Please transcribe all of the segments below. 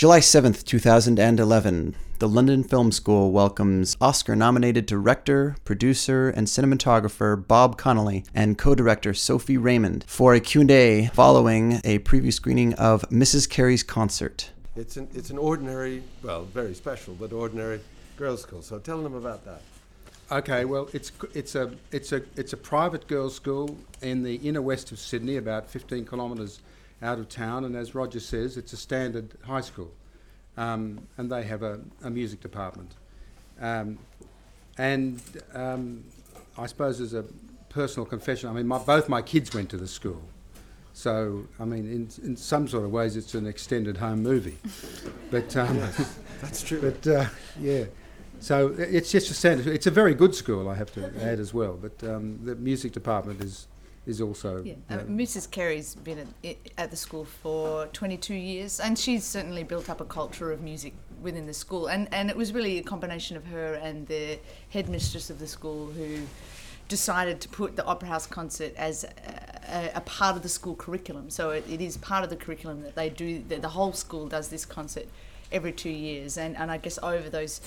July 7th, 2011, the London Film School welcomes Oscar nominated director, producer, and cinematographer Bob Connolly and co-director Sophie Raymond for a Q&A following a preview screening of Mrs. Carey's concert. It's an, it's an ordinary, well, very special, but ordinary girls' school. So tell them about that. Okay, well, it's it's a it's a it's a private girls' school in the inner west of Sydney, about 15 kilometres out of town, and as Roger says, it's a standard high school, um, and they have a, a music department, um, and um, I suppose as a personal confession, I mean, my, both my kids went to the school, so I mean, in in some sort of ways, it's an extended home movie, but um, Yes, that's true. but uh, yeah. So it's just a standard. It's a very good school, I have to add as well. But um, the music department is is also. Yeah. you Uh, Mrs. Carey's been at, at the school for 22 years, and she's certainly built up a culture of music within the school. And, and it was really a combination of her and the headmistress of the school who decided to put the Opera House concert as a, a part of the school curriculum. So it, it is part of the curriculum that they do, that the whole school does this concert every two years. And, and I guess over those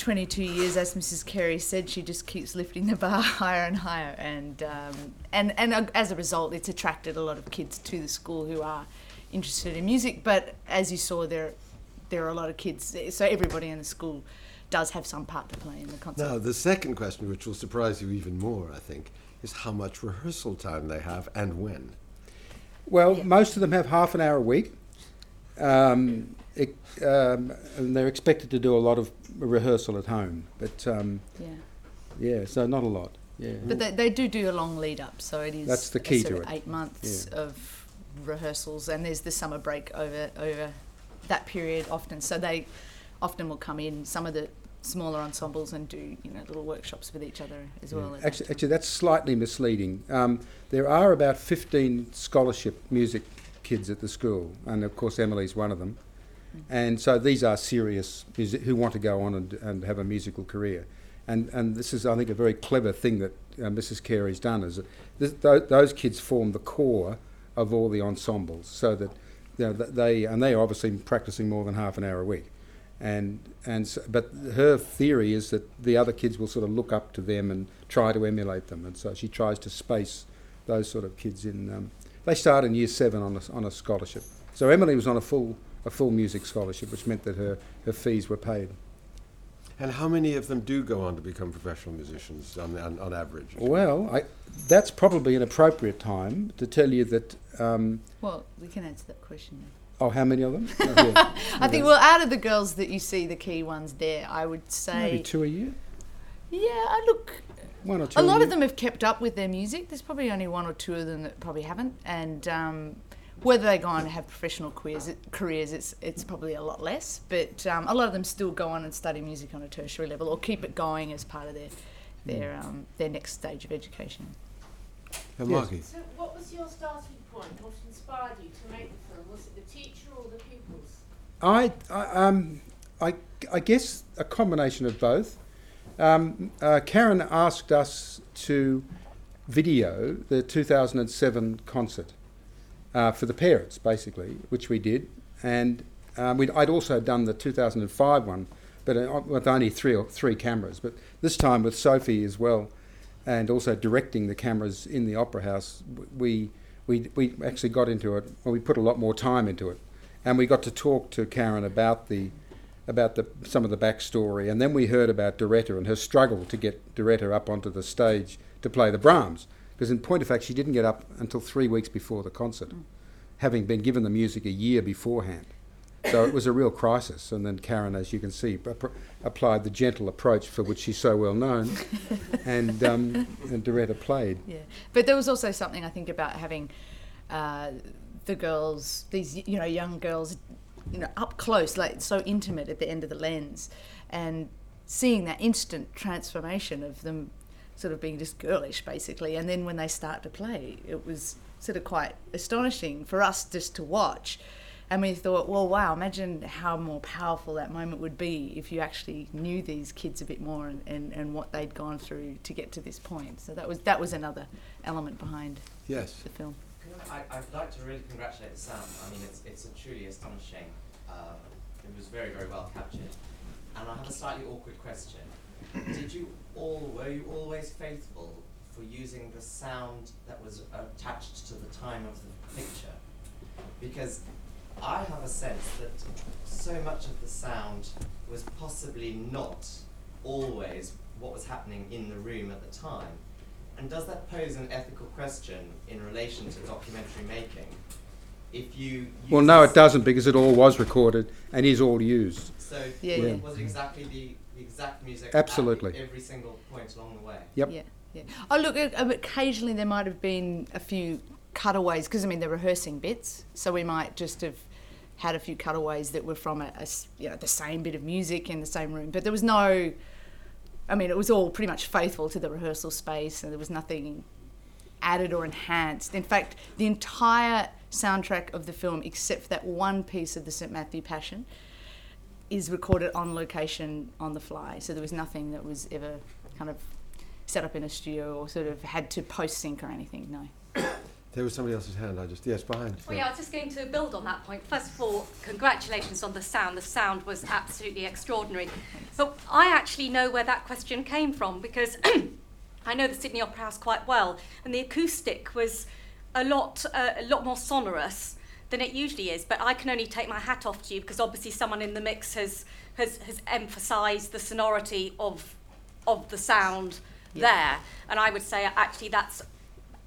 22 years, as Mrs. Carey said, she just keeps lifting the bar higher and higher, and um, and and uh, as a result, it's attracted a lot of kids to the school who are interested in music. But as you saw, there there are a lot of kids, so everybody in the school does have some part to play in the concert. Now, the second question, which will surprise you even more, I think, is how much rehearsal time they have and when. well, Yeah. most of them have half an hour a week, um, it, um, and they're expected to do a lot of rehearsal at home. But um, yeah, yeah, so not a lot. Yeah. but they, they do do a long lead up, so it is That's the key sort to it. Eight months Yeah. of rehearsals, and there's the summer break over over that period often. So they often will come in some of the smaller ensembles and do you know little workshops with each other as well. at that Actually, time. actually, that's slightly misleading. Um, there are about 15 scholarship music kids at the school, and of course, Emily's one of them. And so these are serious music who want to go on and, and have a musical career. And, and this is, I think, a very clever thing that uh, Mrs. Carey's done is that th- those kids form the core of all the ensembles, so that you know, th- they and they are obviously practicing more than half an hour a week. And and so, but her theory is that the other kids will sort of look up to them and try to emulate them, and so she tries to space those sort of kids in. Um, they start in year seven on a, on a scholarship. So Emily was on a full a full music scholarship, which meant that her, her fees were paid. And how many of them do go on to become professional musicians on, on, on average? Well, I, that's probably an appropriate time to tell you that. Um, Well, we can answer that question. Now. oh, how many of them? Oh, yeah. I think well, out of the girls that you see, the key ones there, I would say, maybe two a year, yeah, I look. one or two. A lot year. of them have kept up with their music. There's probably only one or two of them that probably haven't, and um, whether they go on to have professional careers, careers, it's it's probably a lot less. But um, a lot of them still go on and study music on a tertiary level, or keep it going as part of their their um, their next stage of education. Yes. Margie? So, what was your starting point? What inspired you to make the film? Was it the teacher or the pupils? I, I, um, I, I guess a combination of both. Um, uh, Karen asked us to video the 2007 concert uh, for the parents, basically, which we did, and um, I'd also done the 2005 one, but uh, with only three or three cameras. But this time with Sophie as well, and also directing the cameras in the opera house, we we we actually got into it. Well, we put a lot more time into it, and we got to talk to Karen about the about the some of the backstory, and then we heard about Doretta and her struggle to get Doretta up onto the stage to play the Brahms. Because in point of fact, she didn't get up until three weeks before the concert, having been given the music a year beforehand. So it was a real crisis. And then Karen, as you can see, ap- applied the gentle approach for which she's so well known, and, um, and Doretta played. Yeah, but there was also something I think about having uh, the girls, these you know young girls, you know up close, like so intimate at the end of the lens, and seeing that instant transformation of them sort of being just girlish basically, and then when they start to play, it was sort of quite astonishing for us just to watch. And we thought, well, wow, imagine how more powerful that moment would be if you actually knew these kids a bit more and, and, and what they'd gone through to get to this point. So that was that was another element behind Yes. the film. I, I'd like to really congratulate Sam. I mean, it's, it's a truly astonishing uh, it was very, very well captured. And I have a slightly awkward question. Did you all, were you always faithful for using the sound that was attached to the time of the picture? Because I have a sense that so much of the sound was possibly not always what was happening in the room at the time. And does that pose an ethical question in relation to documentary making? If you Well, no, it doesn't because it all was recorded and is all used. So Yeah, was, yeah. was it exactly the, the exact music Absolutely. at every single point along the way? Yep. Yeah, yeah. Oh, look, occasionally there might have been a few cutaways because I mean they're rehearsing bits, so we might just have had a few cutaways that were from a, a s- you know the same bit of music in the same room, but there was no. I mean, it was all pretty much faithful to the rehearsal space, and there was nothing added or enhanced. In fact, the entire soundtrack of the film, except for that one piece of the St Matthew Passion, is recorded on location on the fly. So there was nothing that was ever kind of set up in a studio or sort of had to post sync or anything. No. There was somebody else's hand. I just yes behind. Well, yeah, I was just going to build on that point. First of all, congratulations on the sound. The sound was absolutely extraordinary. But I actually know where that question came from because I know the Sydney Opera House quite well, and the acoustic was a lot, uh, a lot more sonorous than it usually is. But I can only take my hat off to you because obviously someone in the mix has has, has emphasised the sonority of of the sound Yeah. there, and I would say actually that's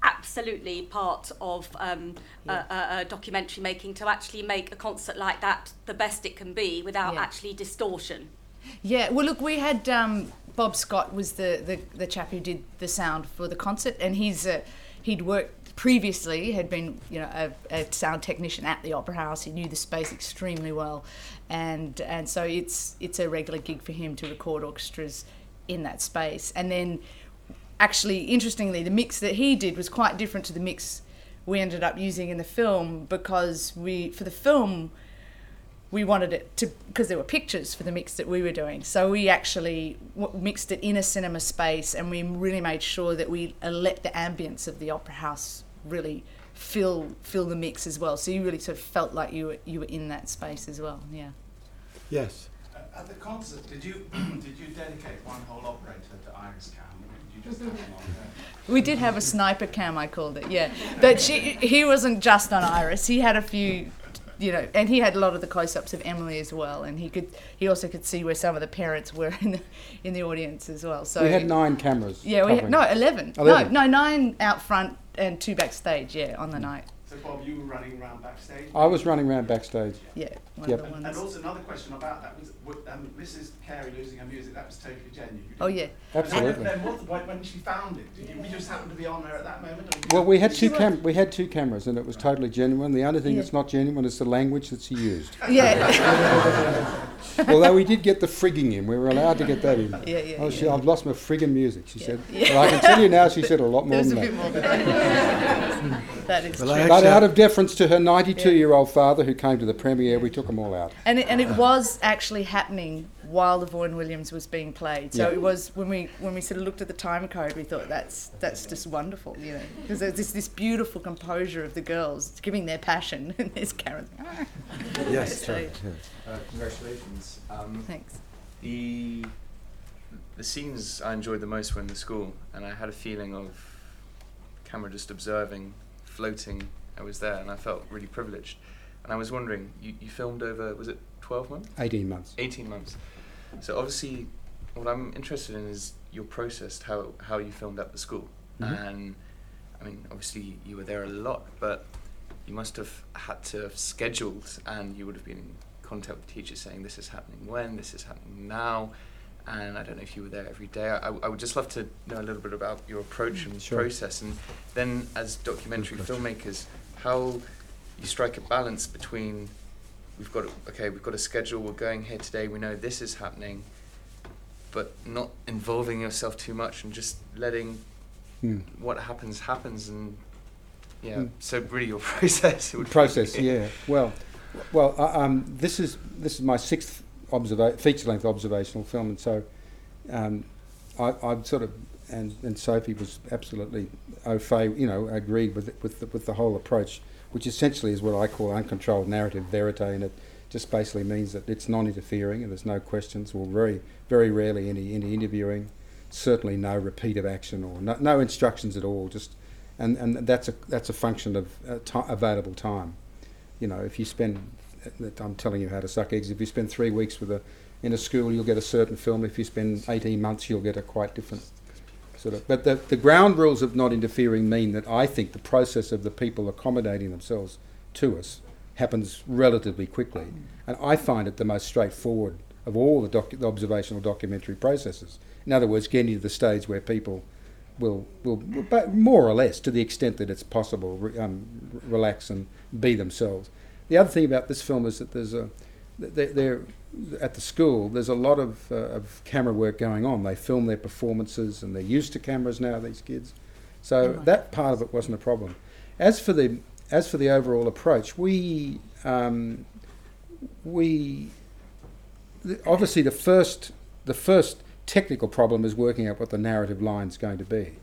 absolutely part of um, Yeah. a, a, documentary making to actually make a concert like that the best it can be without Yeah. actually distortion. Yeah, well, look, we had um, Bob Scott was the, the, the chap who did the sound for the concert, and he's uh, he'd worked previously, had been you know a, a sound technician at the Opera House. He knew the space extremely well, and and so it's it's a regular gig for him to record orchestras in that space. And then, actually, interestingly, the mix that he did was quite different to the mix we ended up using in the film because we for the film we wanted it to because there were pictures for the mix that we were doing so we actually w- mixed it in a cinema space and we really made sure that we let the ambience of the opera house really fill fill the mix as well so you really sort of felt like you were you were in that space as well yeah Yes. Uh, At the concert, did you did you dedicate one whole operator to Iris Cam, did you just have one we did have a sniper cam i called it yeah but she he wasn't just on iris he had a few you know and he had a lot of the close-ups of emily as well and he could he also could see where some of the parents were in the in the audience as well so we had nine cameras. Yeah, we had, no eleven. 11. No, no nine out front and two backstage. Yeah, on the night. So Bob, you were running around backstage. I was running around backstage. Yeah, one Yep. of the And, ones. and also another question about that was, w- um, Mrs. Carey losing her music. That was totally genuine. You Oh didn't- yeah. And Absolutely. then what, when, when she found it, did you, we just happened to be on there at that moment? Or did you- Well, we had two cam- we had two cameras, and it was totally genuine. The only thing Yeah. that's not genuine is the language that she used. Yeah. Although we did get the frigging in, we were allowed to get that in. Yeah, yeah, Oh, she, yeah. I've lost my frigging music. She Yeah. said. Yeah. Well, I can tell you now, she said a lot more There was a than bit that. more than that. that is Well, I true. But out of deference to her 92-year-old father, who came to the premiere, we took them all out. And it, and it was actually happening while the Vaughan Williams was being played. So Yeah. it was when we when we sort of looked at the time code, we thought that's that's just wonderful, you know, because there's this this beautiful composure of the girls giving their passion, and there's Karen. "Ah." Yes. So- Sorry. Uh, congratulations. Um, Thanks. the the scenes I enjoyed the most were in the school, and I had a feeling of camera just observing, floating. I was there, and I felt really privileged. And I was wondering, you, you filmed over was it twelve months? 18 months. 18 months. So obviously, what I'm interested in is your process, how how you filmed at the school, Mhm. and I mean, obviously you were there a lot, but you must have had to have scheduled, and you would have been in contact with teachers saying this is happening when, this is happening now, and I don't know if you were there every day. I, I would just love to know a little bit about your approach and Sure. process, and then as documentary filmmakers, how you strike a balance between we've got okay we've got a schedule we're going here today we know this is happening but not involving yourself too much and just letting Hmm. what happens happens and yeah Hmm. so really your process would be- Process, yeah. Well, well, uh, um, this is this is my sixth observa- feature-length observational film, and so um, I, I've sort of and, and Sophie was absolutely au fait, you know, agreed with it, with the, with the whole approach, which essentially is what I call uncontrolled narrative verite, and it just basically means that it's non-interfering and there's no questions, or very, very rarely any, any interviewing. Certainly no repeat of action or no, no instructions at all. Just and, and that's a that's a function of uh, ti available time. You know, if you spend, I'm telling you how to suck eggs. If you spend three weeks with a in a school, you'll get a certain film. If you spend 18 months, you'll get a quite different sort of. But the, the ground rules of not interfering mean that I think the process of the people accommodating themselves to us happens relatively quickly. And I find it the most straightforward of all the, docu- the observational documentary processes. In other words, getting to the stage where people will, will, but more or less, to the extent that it's possible, re- um, relax and be themselves. The other thing about this film is that there's a, they're, they're at the school. There's a lot of, uh, of camera work going on. They film their performances, and they're used to cameras now. These kids, so that part of it wasn't a problem. As for the as for the overall approach, we um, we obviously the first the first technical problem is working out what the narrative line is going to be,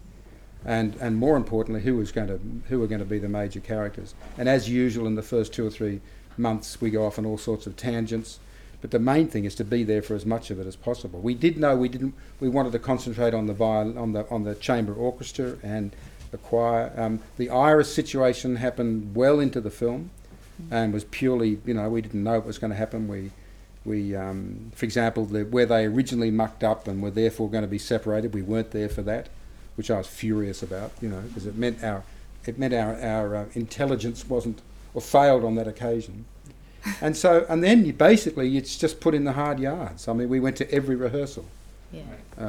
and and more importantly, who is going to who are going to be the major characters. And as usual, in the first two or three months, we go off on all sorts of tangents. But the main thing is to be there for as much of it as possible. We did know we didn't. We wanted to concentrate on the viol, on the on the chamber orchestra and the choir. Um, the iris situation happened well into the film, and was purely you know we didn't know it was going to happen. We we um, for example the, where they originally mucked up and were therefore going to be separated. We weren't there for that, which I was furious about. You know because it meant our it meant our our uh, intelligence wasn't or failed on that occasion. And so, and then you basically it's just put in the hard yards. I mean, we went to every rehearsal, Yeah. uh,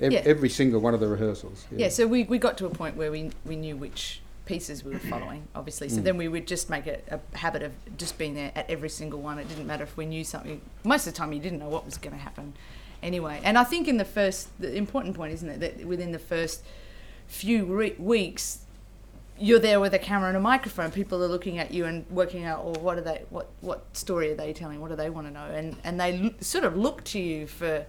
ev- Yeah. every single one of the rehearsals. Yeah, so we, we got to a point where we, we knew which pieces we were following, obviously. So Mm. then we would just make it a habit of just being there at every single one. It didn't matter if we knew something. Most of the time, you didn't know what was going to happen anyway. And I think in the first, the important point, isn't it, that within the first few re- weeks, you're there with a camera and a microphone. People are looking at you and working out, or what are they? What what story are they telling? What do they want to know? And and they sort of look to you for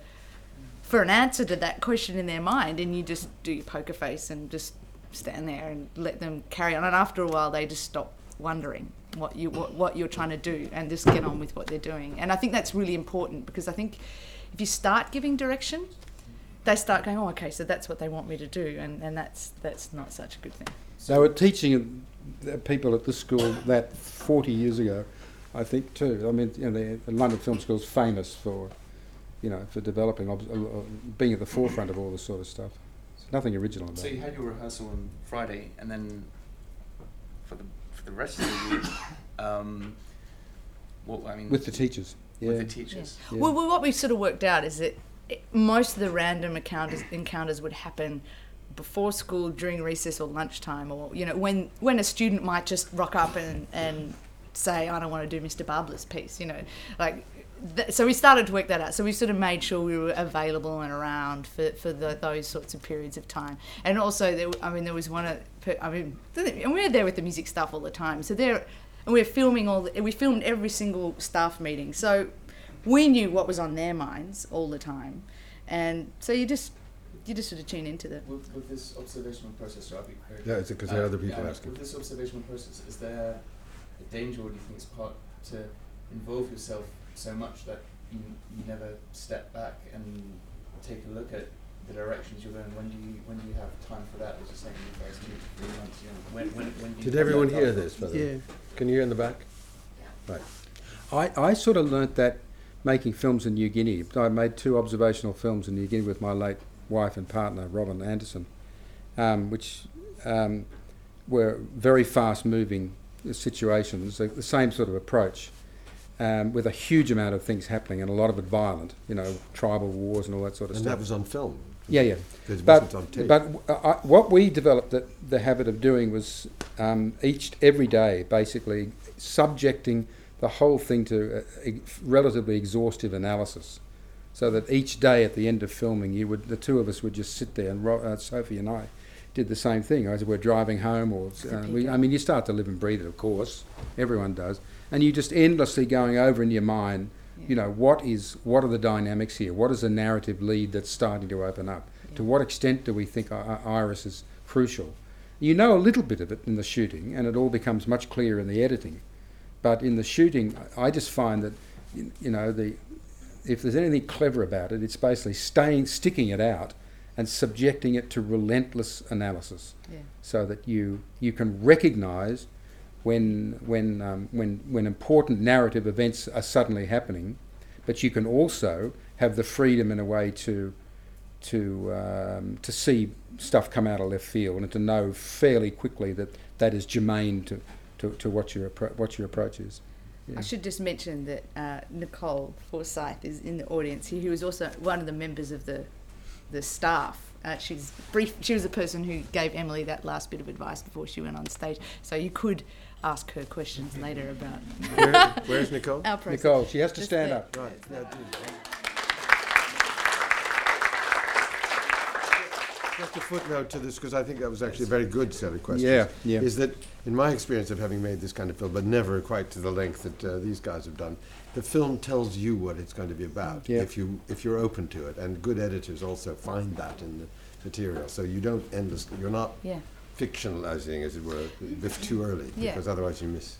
for an answer to that question in their mind, and you just do your poker face and just stand there and let them carry on. And after a while, they just stop wondering what you what, what you're trying to do and just get on with what they're doing. And I think that's really important because I think if you start giving direction, they start going, oh, okay, so that's what they want me to do, and, and that's that's not such a good thing. They were teaching people at the school that 40 years ago, I think too. I mean, you know, the, the London Film School is famous for, you know, for developing, obs- uh, uh, being at the forefront of all this sort of stuff. There's nothing original about So you had your rehearsal on Friday, and then for the for the rest of the week, um, what I mean With the teachers, yeah. with the teachers. Yeah. Well, well, what we sort of worked out is that it, most of the random encounters, encounters would happen before school, during recess or lunchtime, or you know when when a student might just rock up and and say, "I don't want to do Mr. Barbler's piece," you know, like. Th- so we started to work that out. So we sort of made sure we were available and around for, for the, those sorts of periods of time. And also, there, w- I mean, there was one. I mean, and we were there with the music stuff all the time. So there, and we were filming all. The, we filmed every single staff meeting. So we knew what was on their minds all the time, and so you just you just sort of tune into that. With, with this observational process, so I'll be very Yeah, is it 'cause there are other people yeah, asking? With this observational process, is there a danger, or do you think it's part to involve yourself so much that you, you never step back and take a look at the directions you're going? When do you when do you have time for that? As you're saying, the first two to three months. You know, when when when do you Did have everyone that hear buffer? this, by the way? Can you hear in the back? Right. I, I sort of learnt that making films in New Guinea. I made two observational films in New Guinea with my late wife and partner, Robin Anderson, um, which um, were very fast moving situations, the, the same sort of approach, um, with a huge amount of things happening and a lot of it violent, you know, tribal wars and all that sort of And stuff. And that was on film. Yeah, yeah. It But, on tape. but uh, I, what we developed the, the habit of doing was um, each every day, basically subjecting the whole thing to a, a relatively exhaustive analysis, so that each day at the end of filming, you would the two of us would just sit there, and Ro- uh, Sophie and I did the same thing. As we're driving home, or uh, we, I mean, you start to live and breathe it, of course, everyone does, and you just endlessly going over in your mind you know what is what are the dynamics here? What is the narrative lead that's starting to open up? To what extent do we think iris is crucial? You know a little bit of it in the shooting and it all becomes much clearer in the editing. But in the shooting, I just find that you know the if there's anything clever about it, it's basically staying sticking it out and subjecting it to relentless analysis, Yeah. so that you you can recognise when when um, when when important narrative events are suddenly happening, but you can also have the freedom in a way to to um, to see stuff come out of left field and to know fairly quickly that that is germane to, to, to what your appro- what your approach is. Yeah. I should just mention that uh, Nicole Forsyth is in the audience here, who is also one of the members of the the staff. Uh, she's brief. She was the person who gave Emily that last bit of advice before she went on stage. So you could ask her questions later about Where, where's Nicole? our process. Nicole, she has to Just stand there. up. Right. Yeah, do. Just a footnote to this, because I think that was actually a very good set of questions. Yeah, yeah. Is that, in my experience of having made this kind of film, but never quite to the length that uh, these guys have done, the film tells you what it's going to be about Yeah. if you if you're open to it, and good editors also find that in the material. So you don't endlessly, you're not Yeah. Fictionalizing, as it were, bef- too early, Yeah. because otherwise you miss.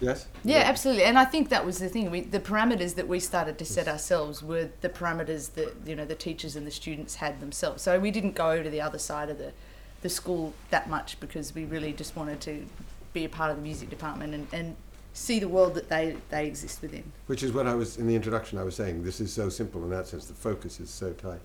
Yes. Yeah, absolutely. And I think that was the thing. We, the parameters that we started to set ourselves were the parameters that you know the teachers and the students had themselves. So we didn't go to the other side of the, the school that much because we really just wanted to be a part of the music department and, and see the world that they, they exist within. Which is what I was in the introduction. I was saying this is so simple in that sense. The focus is so tight.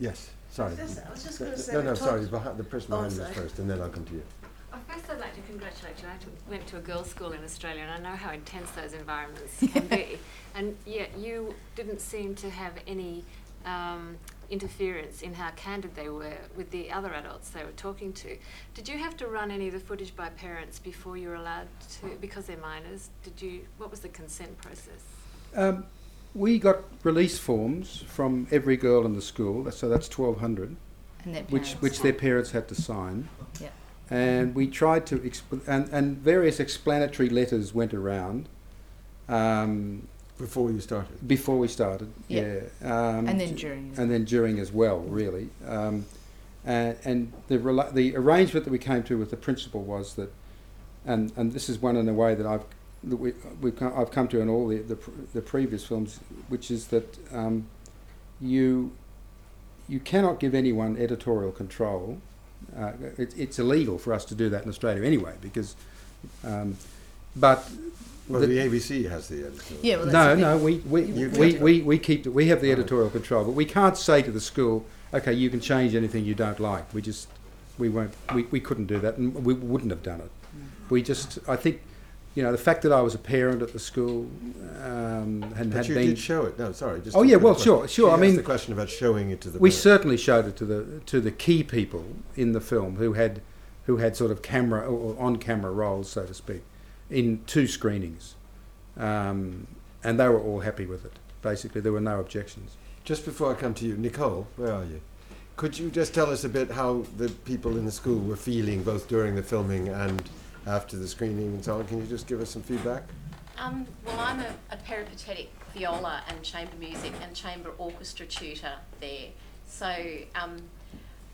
Yes. Sorry. Just- I was just gonna No, say No, we no. talked- Sorry. Behind, the person Oh, behind me sorry. first, and then I'll come to you. Well, First, I'd like to congratulate you. I t- went to a girls' school in Australia, and I know how intense those environments can be. And yet, you didn't seem to have any um, interference in how candid they were with the other adults they were talking to. Did you have to run any of the footage by parents before you were allowed to, because they're minors? Did you? What was the consent process? Um, we got release forms from every girl in the school, so that's 1,200, And their which, which their parents had to sign. Yeah. And we tried to, exp- and, and various explanatory letters went around um, Before you started. before we started. Yeah. Yeah. Um, And then during as And then during as well, really. Um, and and the, rela- the arrangement that we came to with the principal was that, and, and this is one in a way that I've that we, we've come, I've come to in all the, the, the previous films, which is that um, you you cannot give anyone editorial control. Uh, it, it's illegal for us to do that in Australia anyway, because. Um, but Well, the- the, ABC has the editor. Yeah, well, no, no, we we, You we, we, we keep the, we have the Right. editorial control, but we can't say to the school, okay, you can change anything you don't like. We just we won't we, we couldn't do that, and we wouldn't have done it. We just I think, you know, the fact that I was a parent at the school um, and But had you been did show it. No, sorry. Just Oh, yeah, well, sure, sure, I mean- the question about showing it to the. we parents. certainly showed it to the to the key people in the film who had who had sort of camera or on camera roles, so to speak, in two screenings, um, and they were all happy with it. Basically, there were no objections. Just before I come to you, Nicole, where are you? Could you just tell us a bit how the people in the school were feeling, both during the filming and after the screening and so on? Can you just give us some feedback? Um, well, I'm a, a peripatetic viola and chamber music and chamber orchestra tutor there. So um,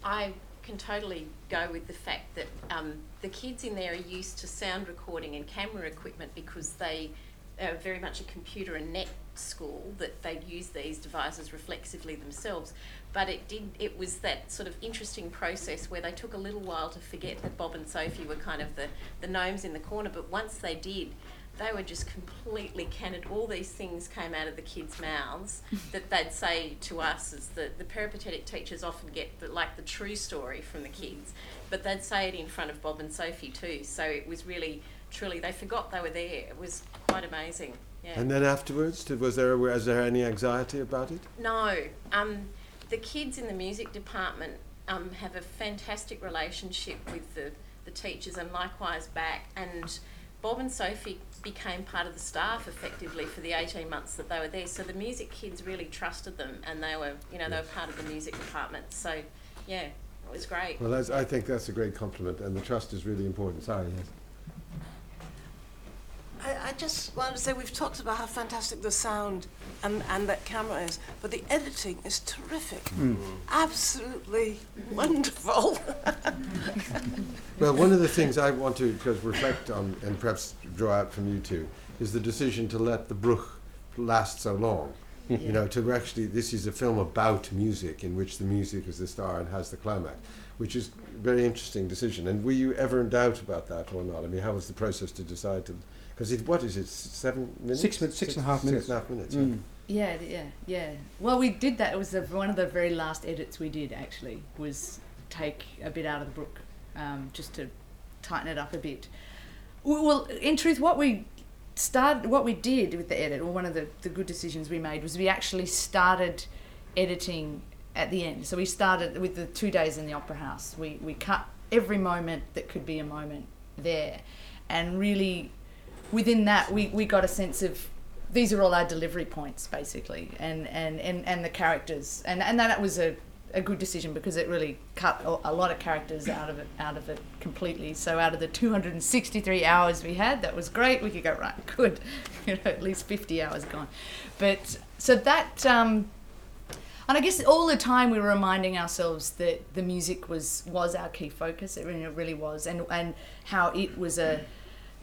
I can totally go with the fact that um, the kids in there are used to sound recording and camera equipment because they are very much a computer and net school that they use these devices reflexively themselves. But it did it was that sort of interesting process where they took a little while to forget that Bob and Sophie were kind of the, the gnomes in the corner, but once they did, they were just completely candid. All these things came out of the kids' mouths that they'd say to us as the, the peripatetic teachers often get the, like the true story from the kids, but they'd say it in front of Bob and Sophie too. So it was really, truly, they forgot they were there. It was quite amazing. Yeah. And then afterwards, was there was there any anxiety about it? No. Um, the kids in the music department um, have a fantastic relationship with the, the teachers and likewise back. And Bob and Sophie became part of the staff effectively for the 18 months that they were there. So the music kids really trusted them and they were, you know, they were part of the music department. So, yeah, it was great. Well, that's, I think that's a great compliment, and the trust is really important. Sorry, yes. I, I just wanted to say we've talked about how fantastic the sound and, and that camera is, but the editing is terrific. Mm. Absolutely wonderful. Well, one of the things I want to just reflect on and perhaps draw out from you two is the decision to let the Bruch last so long. You know, to actually, this is a film about music in which the music is the star and has the climax, which is a very interesting decision. And were you ever in doubt about that or not? I mean, how was the process to decide to? Because it, what is it? Seven minutes? Six min- six and a half minutes. Six and a half minutes. Mm. Yeah, yeah, yeah. Well, we did that. It was the, one of the very last edits we did. Actually, was take a bit out of the book, um, just to tighten it up a bit. Well, in truth, what we started, what we did with the edit, or one of the, the good decisions we made, was we actually started editing at the end. So we started with the two days in the opera house. We we cut every moment that could be a moment there, and really within that we, we got a sense of these are all our delivery points basically and and, and, and the characters and, and that was a, a good decision because it really cut a, lot of characters out of it out of it completely so out of the 263 hours we had that was great we could go right good you know at least 50 hours gone but so that um, and I guess all the time we were reminding ourselves that the music was was our key focus. It really, it really was, and and how it was a,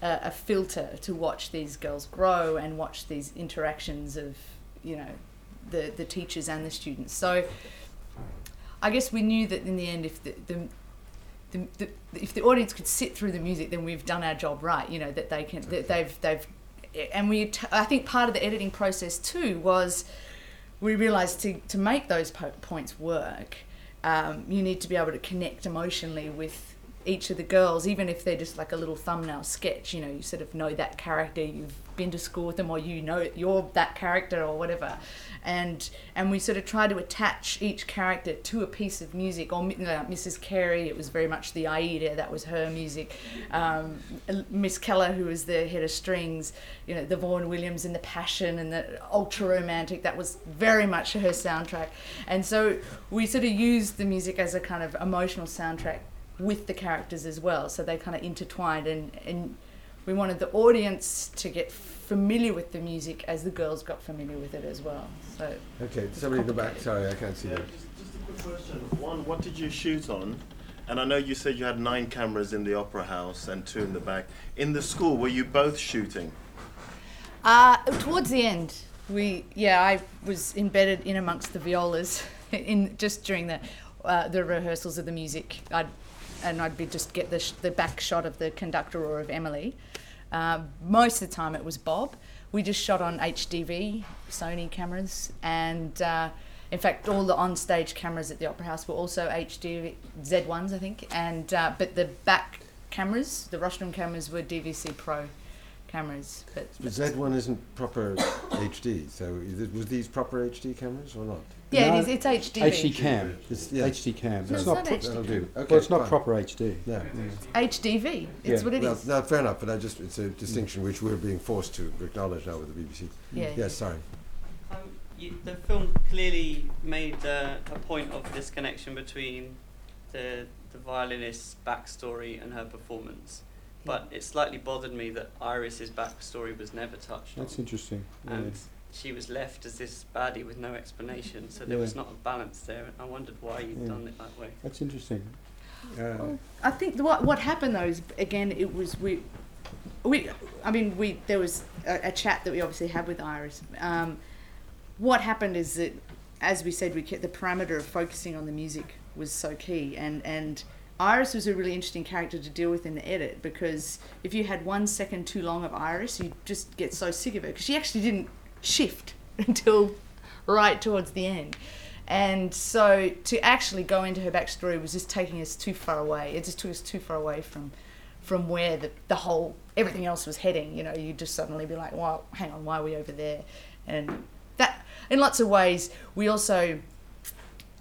a a filter to watch these girls grow and watch these interactions of you know the the teachers and the students. So I guess we knew that in the end, if the, the the, the, if the audience could sit through the music, then we've done our job right. You know that they can, that they've, they've, and we. T- I think part of the editing process too was we realized to, to make those po- points work, um, you need to be able to connect emotionally with each of the girls, even if they're just like a little thumbnail sketch. You know, you sort of know that character, you've been to school with them, or you know you're that character, or whatever. And and we sort of try to attach each character to a piece of music. Or know, Mrs. Carey, it was very much the Aida, that was her music. Um, Miss Keller, who was the head of strings, you know, the Vaughan Williams and the Passion and the ultra romantic, that was very much her soundtrack. And so we sort of used the music as a kind of emotional soundtrack with the characters as well. So they kind of intertwined, and, and we wanted the audience to get familiar with the music as the girls got familiar with it as well. So Okay, somebody in the back. Sorry, I can't see that. Just, just a quick question. One, what did you shoot on? And I know you said you had nine cameras in the opera house and two in the back. In the school, were you both shooting? Uh, towards the end, we yeah, I was embedded in amongst the violas in just during the uh, the rehearsals of the music. I'd and I'd be just get the sh- the back shot of the conductor or of Emily. Uh, most of the time, it was Bob. We just shot on HDV Sony cameras, and uh, in fact, all the on-stage cameras at the Opera House were also HD Z1s, I think. And uh, but the back cameras, the rostrum cameras, were DVC Pro cameras. But But Z1 isn't proper HD, so is it, was these proper HD cameras or not? Yeah, it is- it's HDV. HD cam. It's, yeah. HD cam. No, it's it's not. not pro- HD. That'll do. Okay, well, it's not fine. proper HD. Yeah. HDV. It's Yeah. what it well, is. No, fair enough, but I just it's a distinction which we're being forced to acknowledge now with the BBC. Yeah. Yes, sorry. Um, you, the film clearly made uh, a point of this connection between the the violinist's backstory and her performance, but it slightly bothered me that Iris's backstory was never touched That's on, interesting. Yeah. and she was left as this baddie with no explanation. So there was not a balance there. I wondered why you'd Yeah. done it that way. That's interesting. Uh, Well, I think the, what what happened though is again it was we we I mean we there was a, a chat that we obviously had with Iris. Um, what happened is that as we said we kept the parameter of focusing on the music was so key and and Iris was a really interesting character to deal with in the edit because if you had one second too long of Iris you'd just get so sick of her because she actually didn't shift until right towards the end. And so to actually go into her backstory was just taking us too far away. It just took us too far away from from where the, the whole everything else was heading. You know, you'd just suddenly be like, well, hang on, why are we over there? And that in lots of ways we also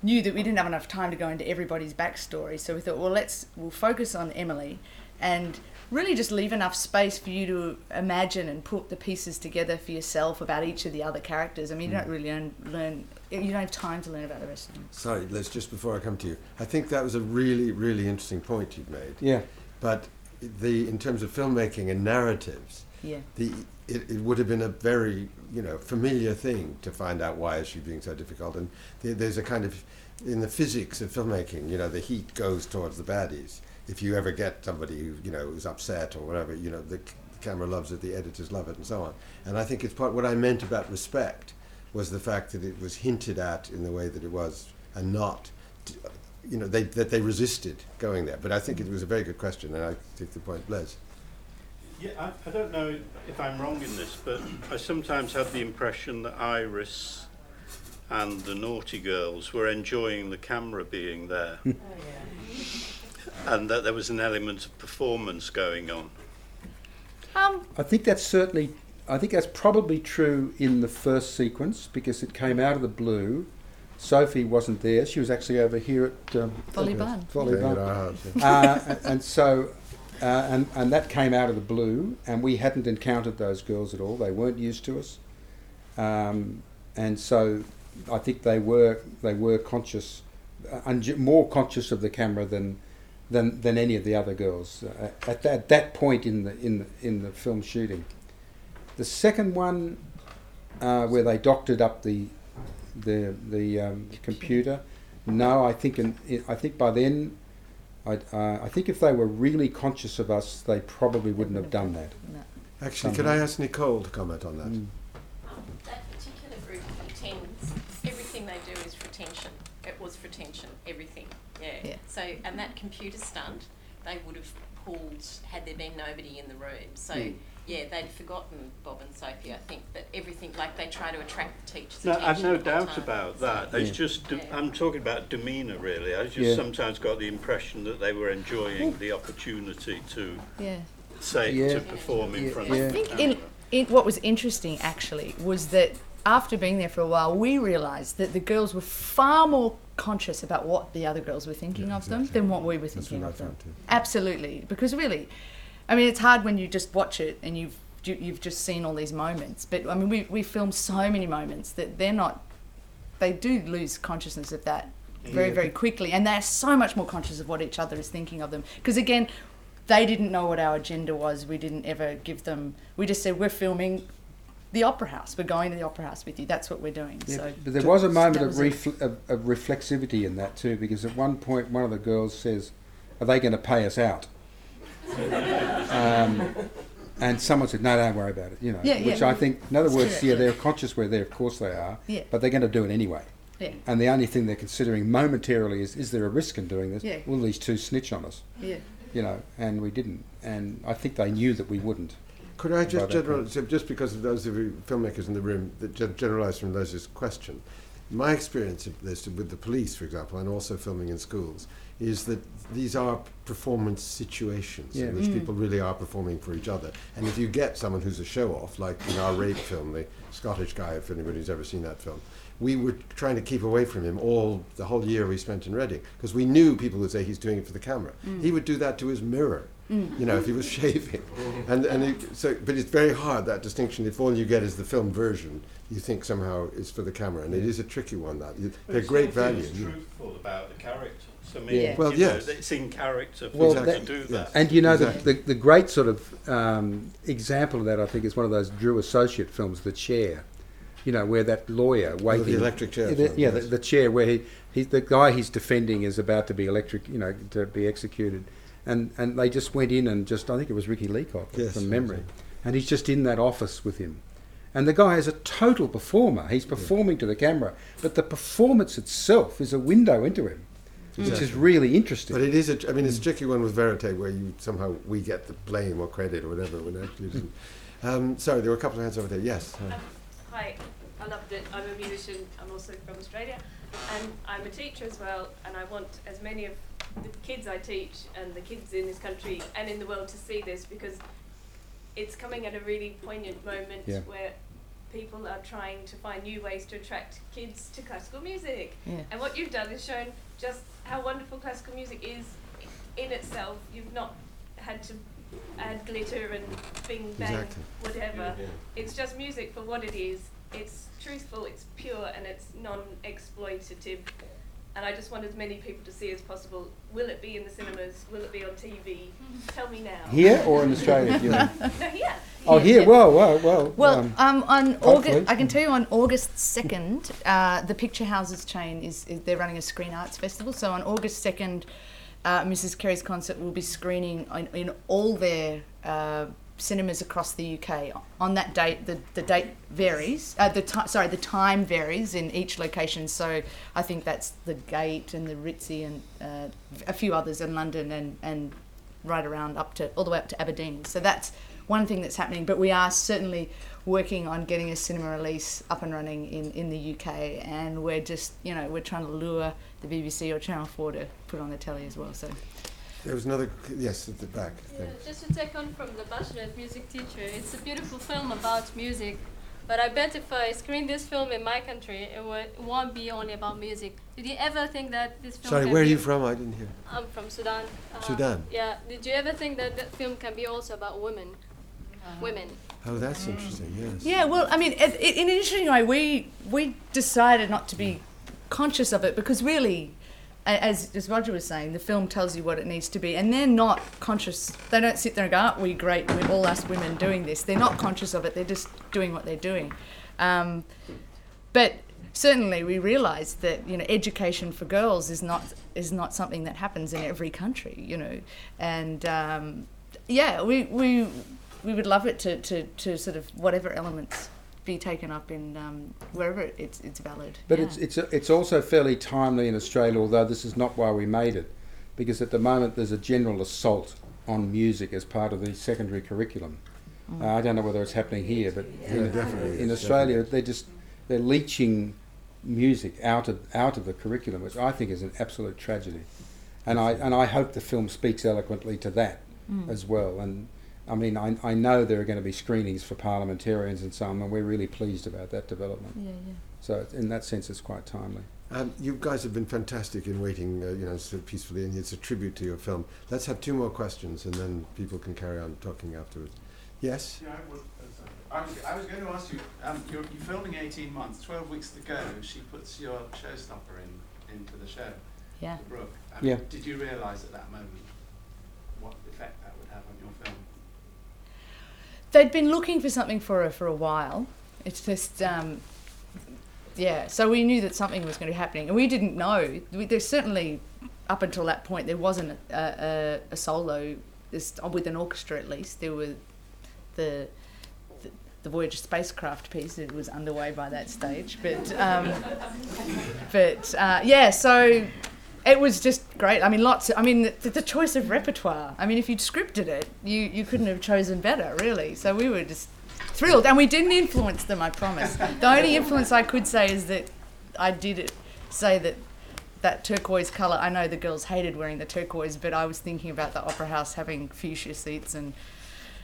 knew that we didn't have enough time to go into everybody's backstory. So we thought, well let's we'll focus on Emily and really just leave enough space for you to imagine and put the pieces together for yourself about each of the other characters. I mean, you hmm. don't really learn, learn you don't have time to learn about the rest of them. Sorry, Liz, just before I come to you, I think that was a really, really interesting point you've made. Yeah. But the in terms of filmmaking and narratives, Yeah. the it, it would have been a very you know familiar thing to find out why is she being so difficult, and there, there's a kind of in the physics of filmmaking, you know, the heat goes towards the baddies. If you ever get somebody who you know is upset or whatever, you know, the, the camera loves it, the editors love it, and so on. And I think it's part what I meant about respect was the fact that it was hinted at in the way that it was, and not, you know, they, that they resisted going there. But I think it was a very good question, and I take the point, Les. Yeah, I, I don't know if I'm wrong in this, but I sometimes had the impression that Iris and the naughty girls were enjoying the camera being there. And that there was an element of performance going on. Um, I think that's certainly, I think that's probably true in the first sequence because it came out of the blue. Sophie wasn't there; she was actually over here at um, Folly Barn. Folly Playing Barn. at uh, and, and so, uh, and and that came out of the blue, and we hadn't encountered those girls at all. They weren't used to us, um, and so I think they were they were conscious, uh, more conscious of the camera than than than any of the other girls uh, at that that point in the in the, in the film shooting. The second one, uh, where they doctored up the the the um, computer, no, I think in, I think by then, I uh, I think if they were really conscious of us, they probably wouldn't have done that. Actually, could I ask Nicole to comment on that? Mm. That particular group of pretends, everything they do is for attention. It was for attention, everything. Yeah. Yeah. So, and that computer stunt, they would have pulled had there been nobody in the room. So, Mm. Yeah, they'd forgotten Bob and Sophie. I think that everything, like they try to attract the teachers' No. I've no the whole doubt time. about that. It's just, de- I'm talking about demeanour really. I just Yeah. sometimes got the impression that they were enjoying the opportunity to Yeah. say, Yeah. to perform in Yeah, front yeah. of I the think camera. in, in what was interesting actually was that after being there for a while, we realised that the girls were far more conscious about what the other girls were thinking of them than what we were That's thinking what I of them. found too. Absolutely, because really, I mean, it's hard when you just watch it and you've you, you've just seen all these moments. But I mean, we we film so many moments that they're not. They do lose consciousness of that very Yeah. very quickly, and they're so much more conscious of what each other is thinking of them. Because again, they didn't know what our agenda was. We didn't ever give them. We just said we're filming the opera house. We're going to the opera house with you. That's what we're doing. Yeah, so but there was a moment of, refl- of, of reflexivity in that too, because at one point one of the girls says, "Are they going to pay us out?" Um, and someone said, "No, don't worry about it." You know, Yeah, which yeah. I think, in other It's words, true, yeah, actually. they're conscious where they're, of course they are, Yeah. but they're going to do it anyway. Yeah. And the only thing they're considering momentarily is, is there a risk in doing this? Yeah. Will these two snitch on us? Yeah. You know, and we didn't, and I think they knew that we wouldn't. Could I just that general, just because of those of you filmmakers in the room that gen- generalise from Les's question, my experience of this with the police, for example, and also filming in schools, is that these are performance situations Yeah. in which Mm. people really are performing for each other. And if you get someone who's a show off, like in our rape film, the Scottish guy, if anybody's ever seen that film, we were trying to keep away from him all the whole year we spent in Reading because we knew people would say he's doing it for the camera. Mm. He would do that to his mirror, Mm. you know, if he was shaving. And and it, so, but it's very hard that distinction. If all you get is the film version, you think somehow it's for the camera, and it is a tricky one. That you, they're it great still value. feels you know. truthful about the character. So Yeah. Well, you know, yes. it's in character for Well, them that- to do yes. that. And you know, Exactly. the, the, the great sort of um, example of that, I think, is one of those Drew Associate films, The Chair. You know, where that lawyer waiting. The electric chair Yeah, the, film, yeah, yes. the, the chair where he, he, the guy he's defending is about to be electric, you know, to be executed. And, and they just went in and just, I think it was Ricky Leacock Yes, from memory. yes. And he's just in that office with him. And the guy is a total performer. He's performing to the camera. But the performance itself is a window into him, which is really interesting. But it is a, I mean, it's a tricky one with Verite where you somehow we get the blame or credit or whatever when actually it isn't. Um, sorry, there were a couple of hands over there. Yes. uh, Hi, I loved it. I'm a musician. I'm also from Australia, and I'm a teacher as well. And I want as many of the kids I teach and the kids in this country and in the world to see this because it's coming at a really poignant moment Yeah. where people are trying to find new ways to attract kids to classical music. Yeah. And what you've done is shown just how wonderful classical music is in itself. You've not had to add glitter and bing bang Exactly. whatever. Yeah. It's just music for what it is. It's truthful, it's pure, and it's non-exploitative. And I just want as many people to see as possible. Will it be in the cinemas? Will it be on TV? Tell me now. Here or in Australia? you know? no, here. Oh, here. Well, well, well. Well, um, um, on. August, I can tell you on August second, uh, the Picture Houses chain is, is they're running a Screen Arts Festival. So on August second, uh, Mrs. Carey's concert will be screening in, in all their uh, cinemas across the UK. On that date, the, the date varies. Uh, the ti- sorry, the time varies in each location. So I think that's the Gate and the Ritzy and uh, a few others in London and and right around up to all the way up to Aberdeen. So that's one thing that's happening. But we are certainly working on getting a cinema release up and running in, in the UK, and we're just you know we're trying to lure the BBC or Channel Four to put on the telly as well. So. There was another, yes, at the back. Yeah, just to take on from the passionate music teacher, it's a beautiful film about music. But I bet if I screen this film in my country, it, wo- it won't be only about music. Did you ever think that this film? Sorry, can where are you from? I didn't hear. I'm from Sudan. Uh, Sudan. Yeah. Did you ever think that that film can be also about women? Women. Oh, that's interesting, yes. Yeah, well, I mean, it, it, in an interesting way, we we decided not to be conscious of it because really, a- as as Roger was saying, the film tells you what it needs to be, and they're not conscious. They don't sit there and go, "Aren't we great? We're all us women doing this." They're not conscious of it. They're just doing what they're doing. Um, but certainly, we realise that you know education for girls is not is not something that happens in every country. You know, and um, yeah, we we we would love it to, to, to sort of whatever elements be taken up in um, wherever it's it's valid. But yeah. it's it's it's also fairly timely in Australia, although this is not why we made it, because at the moment there's a general assault on music as part of the secondary curriculum. Mm. Uh, I don't know whether it's happening here, but Yeah, in, definitely in Australia definitely. they're just they're leeching music out of out of the curriculum, which I think is an absolute tragedy. And I and I hope the film speaks eloquently to that Mm. as well. And I mean, I, I know there are going to be screenings for parliamentarians and so on, and we're really pleased about that development. Yeah, yeah. So in that sense, it's quite timely. Um, you guys have been fantastic in waiting, uh, you know, so peacefully, and it's a tribute to your film. Let's have two more questions, and then people can carry on talking afterwards. Yes. Yeah, I, was, I, was, I was going to ask you. Um, you're, you're filming 18 months, 12 weeks to go. She puts your showstopper in into the show. Yeah. The Bruch. Um, Yeah. Did you realise at that moment what effect that would have on your film? They'd been looking for something for her for a while. It's just, um, yeah. So we knew that something was going to be happening, and we didn't know. We, there's certainly, up until that point, there wasn't a, a, a solo this, with an orchestra at least. There were the the, the Voyager spacecraft piece. It was underway by that stage, but um, but uh, yeah. So it was just great. I mean, lots. I mean, the, the choice of repertoire. I mean, if you'd scripted it, you you couldn't have chosen better, really. So we were just thrilled, and we didn't influence them. I promise. The only influence I could say is that I did it, say that that turquoise colour. I know the girls hated wearing the turquoise, but I was thinking about the opera house having fuchsia seats and.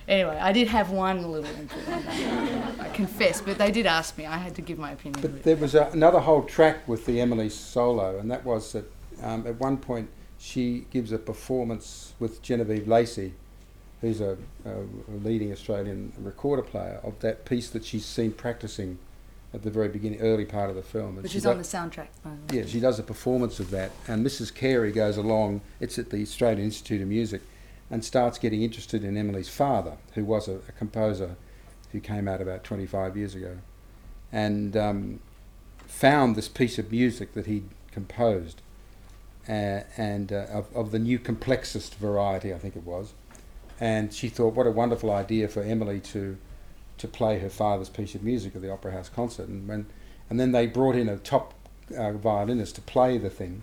Anyway, I did have one little input on that. I confess, but they did ask me. I had to give my opinion. But there was a, another whole track with the Emily solo, and that was that um, at one point she gives a performance with Genevieve Lacey, who's a, a, leading Australian recorder player, of that piece that she's seen practicing at the very beginning, early part of the film. And Which is do- on the soundtrack, by the way. Yeah, she does a performance of that, and Mrs. Carey goes along. It's at the Australian Institute of Music, and starts getting interested in Emily's father, who was a, a composer who came out about 25 years ago, and um, found this piece of music that he'd composed, uh, and uh, of, of the new complexist variety, I think it was. And she thought, what a wonderful idea for Emily to to play her father's piece of music at the Opera House concert. And when and then they brought in a top uh, violinist to play the thing.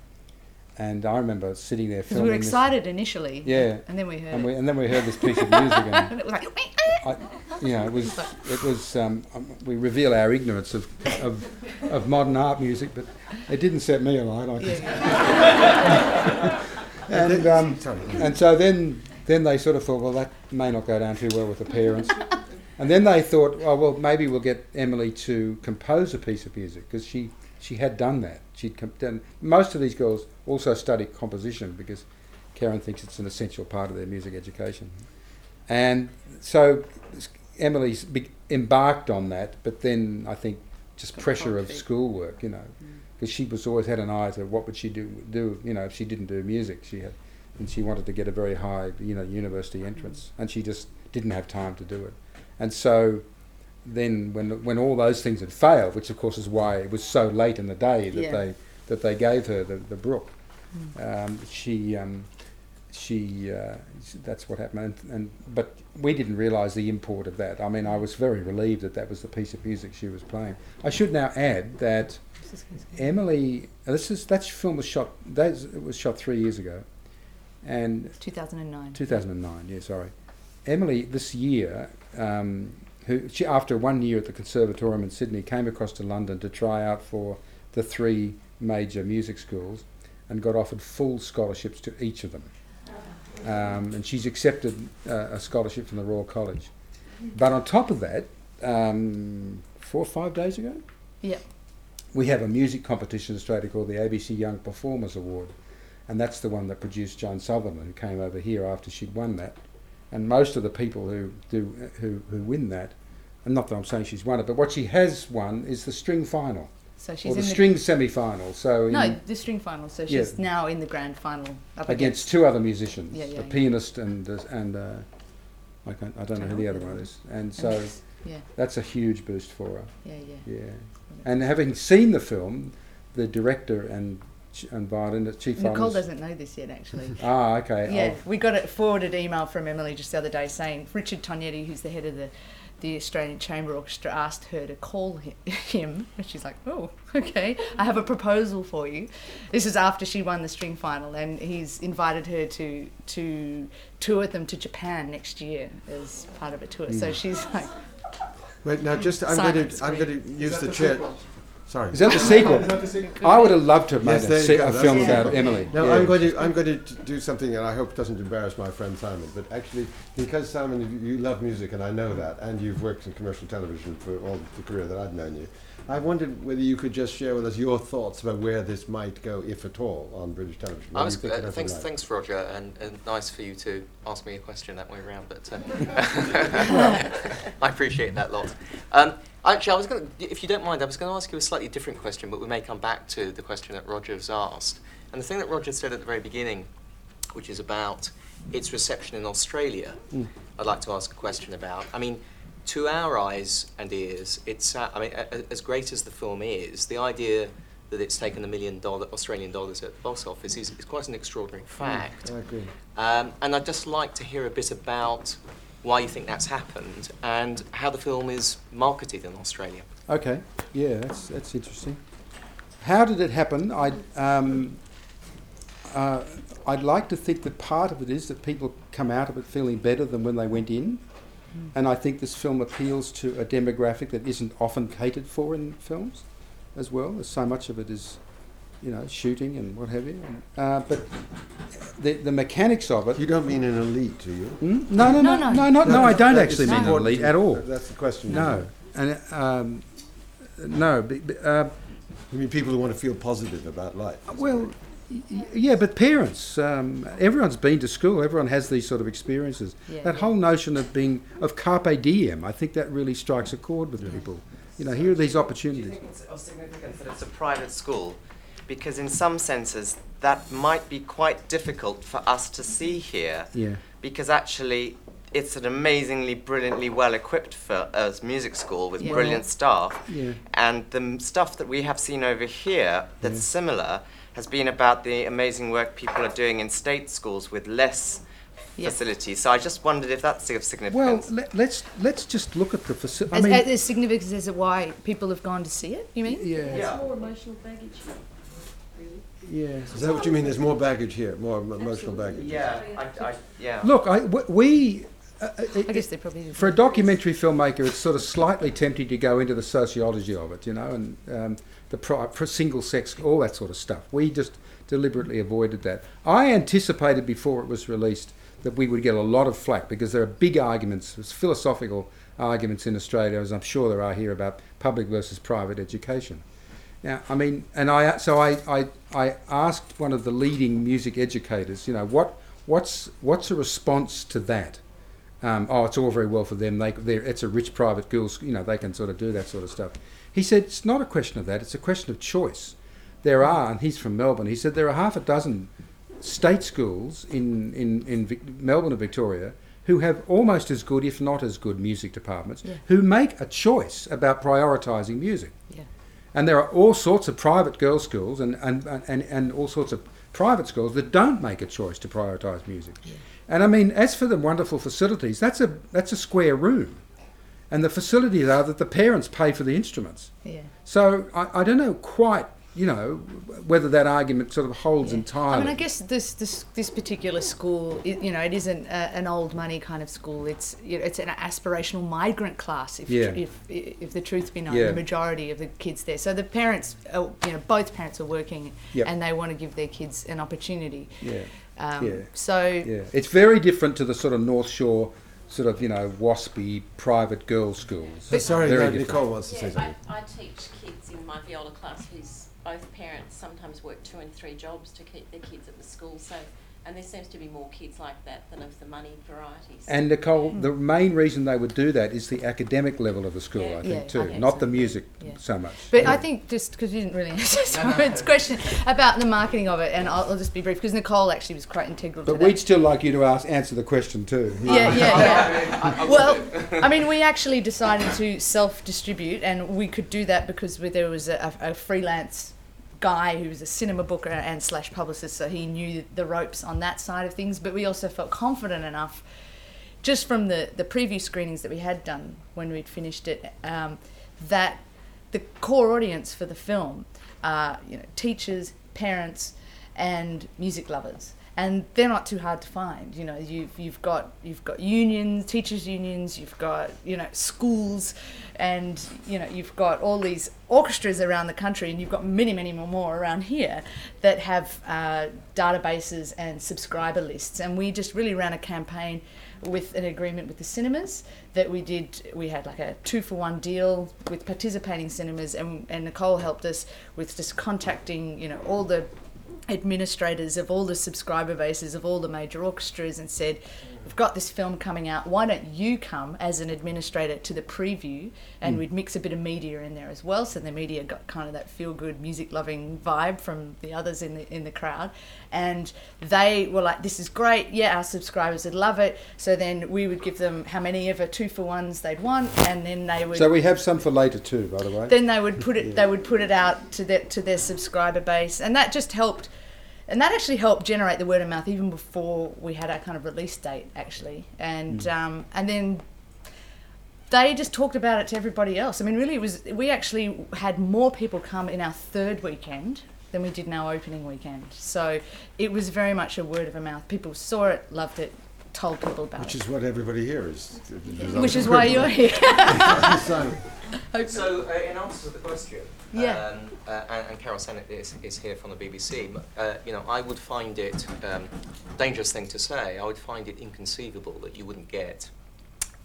And I remember sitting there Because we were this- excited initially. Yeah. And then we heard And, we, and then we heard this piece of music, and And it was like, I, you know, it was it was um, um, we reveal our ignorance of, of of modern art music, but it didn't set me alight. I can- and um, and so then then they sort of thought, well, that may not go down too well with the parents. And then they thought, oh well, maybe we'll get Emily to compose a piece of music because she she had done that. She'd com- done. Most of these girls also study composition because Karen thinks it's an essential part of their music education. And so Emily's embarked on that, but then I think just Got pressure of schoolwork, you know, because she was always had an eye to what would she do do you know if she didn't do music she had, and she wanted to get a very high you know university entrance, and she just didn't have time to do it, and so. Then, when when all those things had failed, which of course is why it was so late in the day that Yeah. they that they gave her the, the Bruch, um, she um, she uh, that's what happened. And, and but we didn't realize the import of that. I mean i was very relieved that that was the piece of music she was playing. I should now add that emily this is that film was shot that was shot 3 years ago. And 2009. 2009 yeah sorry. Emily this year um, who she after one year at the conservatorium in sydney came across to london to try out for the three major music schools and got offered full scholarships to each of them um, and she's accepted uh, a scholarship from the Royal College. But on top of that, um, four or five days ago, Yep. we have a music competition in Australia called the ABC Young Performers Award, and that's the one that produced Joan Sutherland, who came over here after she'd won that. And most of the people who do who, who win that, and not that I'm saying she's won it, but what she has won is the string final, So she's or the in the- string semi-final. So No, the string final. So Yeah. she's now in the grand final up against two other musicians, Yeah, yeah, a yeah. pianist and uh, and uh, I, can't, I don't know who the other one is, and so yeah. that's a huge boost for her. Yeah, yeah. yeah. And having seen the film, the director and and violinist, chief Nicole violinist. doesn't know this yet, actually. Ah, okay. Yeah, I'll- we got a forwarded email from Emily just the other day saying Richard Tognetti, who's the head of the the Australian Chamber Orchestra, asked her to call hi- him, and she's like, "Oh, okay, I have a proposal for you." This is after she won the string final, and he's invited her to to tour with them to Japan next year as part of a tour. So Mm. she's like, Wait, now just I'm going to I'm going to use the chair. Sorry. Is that the sequel? I would have loved to have made Yes, a, se- a film about sequel. Emily. No, Yeah. I'm going to I'm going to do something that I hope doesn't embarrass my friend Simon. But actually, because Simon, you, you love music, and I know that, and you've worked in commercial television for all the career that I've known you, I wondered whether you could just share with us your thoughts about where this might go, if at all, on British television. I was, you think it uh, thanks, like? thanks, Roger, and, and nice for you to ask me a question that way around. But uh, I appreciate that lot. Um, actually, I was going to, if you don't mind, I was going to ask you a slightly different question, but we may come back to the question that Roger's asked. And the thing that Roger said at the very beginning, which is about its reception in Australia, Mm. I'd like to ask a question about. I mean, to our eyes and ears, it's uh, I mean, a, a- as great as the film is, the idea that it's taken a million dollar Australian dollars at the box office is, is quite an extraordinary fact. I agree. Um, and I'd just like to hear a bit about why you think that's happened and how the film is marketed in Australia. Okay, yeah, that's that's interesting. How did it happen? I um, uh, I'd like to think that part of it is that people come out of it feeling better than when they went in, Mm. and I think this film appeals to a demographic that isn't often catered for in films, as well. There's so much of it is, you know, shooting and what have you. Uh, but the the mechanics of it. You don't mean an elite, do you? Hmm? No, no, no, no, no, no, No, I don't actually mean an elite at all. that's the question. No, and um, no, b- b- uh, You mean people who want to feel positive about life? well, y- y- yeah, but parents, um, everyone's been to school. Everyone has these sort of experiences. Yeah, that yeah. whole notion of being of carpe diem, I think that really strikes a chord with people. You know, here are these Do you opportunities. think it's of significance that it's a private school? Because in some senses, that might be quite difficult for us to see here. Yeah. Because actually, it's an amazingly, brilliantly well-equipped for as music school with Yeah. brilliant staff. Yeah. And the m- stuff that we have seen over here that's Yeah. similar has been about the amazing work people are doing in state schools with less Yeah. facilities. So I just wondered if that's of Well, significance. let, let's let's just look at the facility. I as, mean, as, as significant as to why people have gone to see it, you mean? Yeah. It's more emotional baggage. Yeah. Is that what you mean? There's more baggage here, more em- emotional baggage. yeah, I, I, yeah. Look, I, w- we. Uh, I guess they probably do. For a documentary filmmaker, it's sort of slightly tempting to go into the sociology of it, you know, and um, the pri- for single sex, all that sort of stuff. We just deliberately avoided that. I anticipated before it was released that we would get a lot of flack because there are big arguments, there's philosophical arguments in Australia, as I'm sure there are here, about public versus private education. Now, I mean, and I so I, I, I asked one of the leading music educators, you know, what what's what's a response to that? um, oh, it's all very well for them. They, they're, it's a rich private girls, you know, they can sort of do that sort of stuff. He said it's not a question of that; it's a question of choice. There are, and he's from Melbourne. He said there are half a dozen state schools in in, in Vic, Melbourne and Victoria who have almost as good, if not as good, music departments Yeah. who make a choice about prioritising music. Yeah. And there are all sorts of private girls' schools and, and, and, and all sorts of private schools that don't make a choice to prioritise music. And I mean, as for the wonderful facilities, that's a that's a square room, and the facilities are that the parents pay for the instruments. Yeah. So I, I don't know quite, you know, whether that argument sort of holds entirely. I mean, I guess this this this particular school, you know, it isn't a, an old money kind of school. It's you know, it's an aspirational migrant class. If Yeah. if if the truth be known, Yeah. the majority of the kids there. So the parents, are, you know, both parents are working, Yep. and they want to give their kids an opportunity. Yeah. Um, yeah. So yeah, it's very different to the sort of North Shore, sort of you know waspy private girls' schools. But sorry, very uh. Nicole wants to Yeah, say something. I, I teach kids in my viola class whose both parents sometimes work two and three jobs to keep their kids at the school. So, and there seems to be more kids like that than of the money varieties. And Nicole, mm. the main reason they would do that is the academic level of the school, I think, Yeah, too, I think not so. the music Yeah. so much. But Yeah. I think just because you didn't really answer Simon's question about the marketing of it, and I'll, I'll just be brief because Nicole actually was quite integral But to we'd still like you to ask, answer the question too. Yeah, yeah, yeah. well, I mean, we actually decided to self-distribute, and we could do that because we, there was a, a freelance guy who was a cinema booker and slash publicist, so he knew the ropes on that side of things. But we also felt confident enough, just from the the preview screenings that we had done when we'd finished it, um, that the core audience for the film are you know teachers, parents, and music lovers. And they're not too hard to find. You know, you've you've got you've got unions, teachers unions. You've got you know schools, and you know you've got all these orchestras around the country, and you've got many many more around here that have uh, databases and subscriber lists. And we just really ran a campaign with an agreement with the cinemas that we did we had like a two for one deal with participating cinemas and, and nicole helped us with just contacting you know all the administrators of all the subscriber bases of all the major orchestras and said we've got this film coming out why don't you come as an administrator to the preview and Mm. we'd mix a bit of media in there as well so the media got kind of that feel good music loving vibe from the others in the in the crowd and they were like this is great yeah our subscribers would love it so then we would give them how many ever two for ones they'd want and then they would So we have some for later too, by the way. then they would put it Yeah. they would put it out to their to their subscriber base and that just helped and that actually helped generate the word of mouth even before we had our kind of release date actually and Mm. um, and then they just talked about it to everybody else i mean really it was we actually had more people come in our third weekend than we did in our opening weekend so it was very much a word of a mouth people saw it loved it told people about it. Which is what everybody here is. Which is why you're here. so, So, uh, in answer to the question, Yeah. um, uh, and, and Carol Sennett is, is here from the BBC, uh, you know, I would find it, um, dangerous thing to say, I would find it inconceivable that you wouldn't get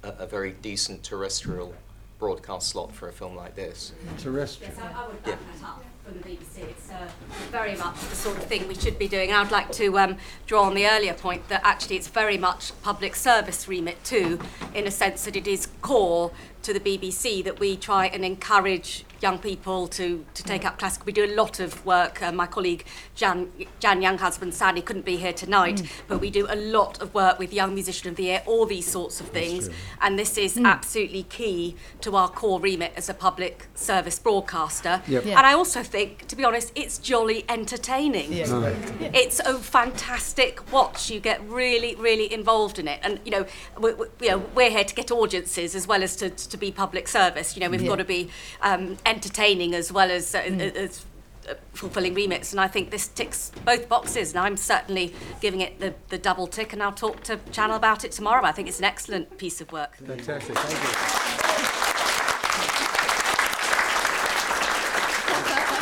a, a very decent terrestrial broadcast slot for a film like this. Terrestrial. Yes, I, I would back that up from the BBC. It's uh, very much the sort of thing we should be doing. And I'd like to um, draw on the earlier point that actually it's very much public service remit too, in a sense that it is core to the BBC that we try and encourage young people to, to take up classical. We do a lot of work. Uh, my colleague Jan, Jan Younghusband sadly couldn't be here tonight, Mm. but we do a lot of work with Young Musician of the Year, all these sorts of things. And this is Mm. absolutely key to our core remit as a public service broadcaster. Yep. Yeah. And I also think, to be honest, it's jolly entertaining. Yeah. Mm. Yeah. It's a fantastic watch. You get really, really involved in it. And, you know, we, we, you know we're here to get audiences as well as to, to be public service. You know, we've Yeah. got to be um, entertaining as well as, uh, Mm. as uh, fulfilling remits. And I think this ticks both boxes. And I'm certainly giving it the, the double tick. And I'll talk to Channel about it tomorrow. I think it's an excellent piece of work. Fantastic, thank you.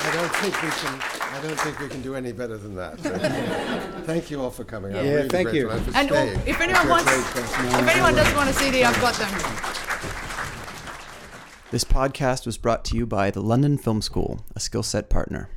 I don't think we can. I don't think we can do any better than that. Thank you all for coming. I'm Yeah, really thank you. grateful. And for if anyone That's wants, great stuff. if anyone does want a CD, I've got them. This podcast was brought to you by the London Film School, a Skillset partner.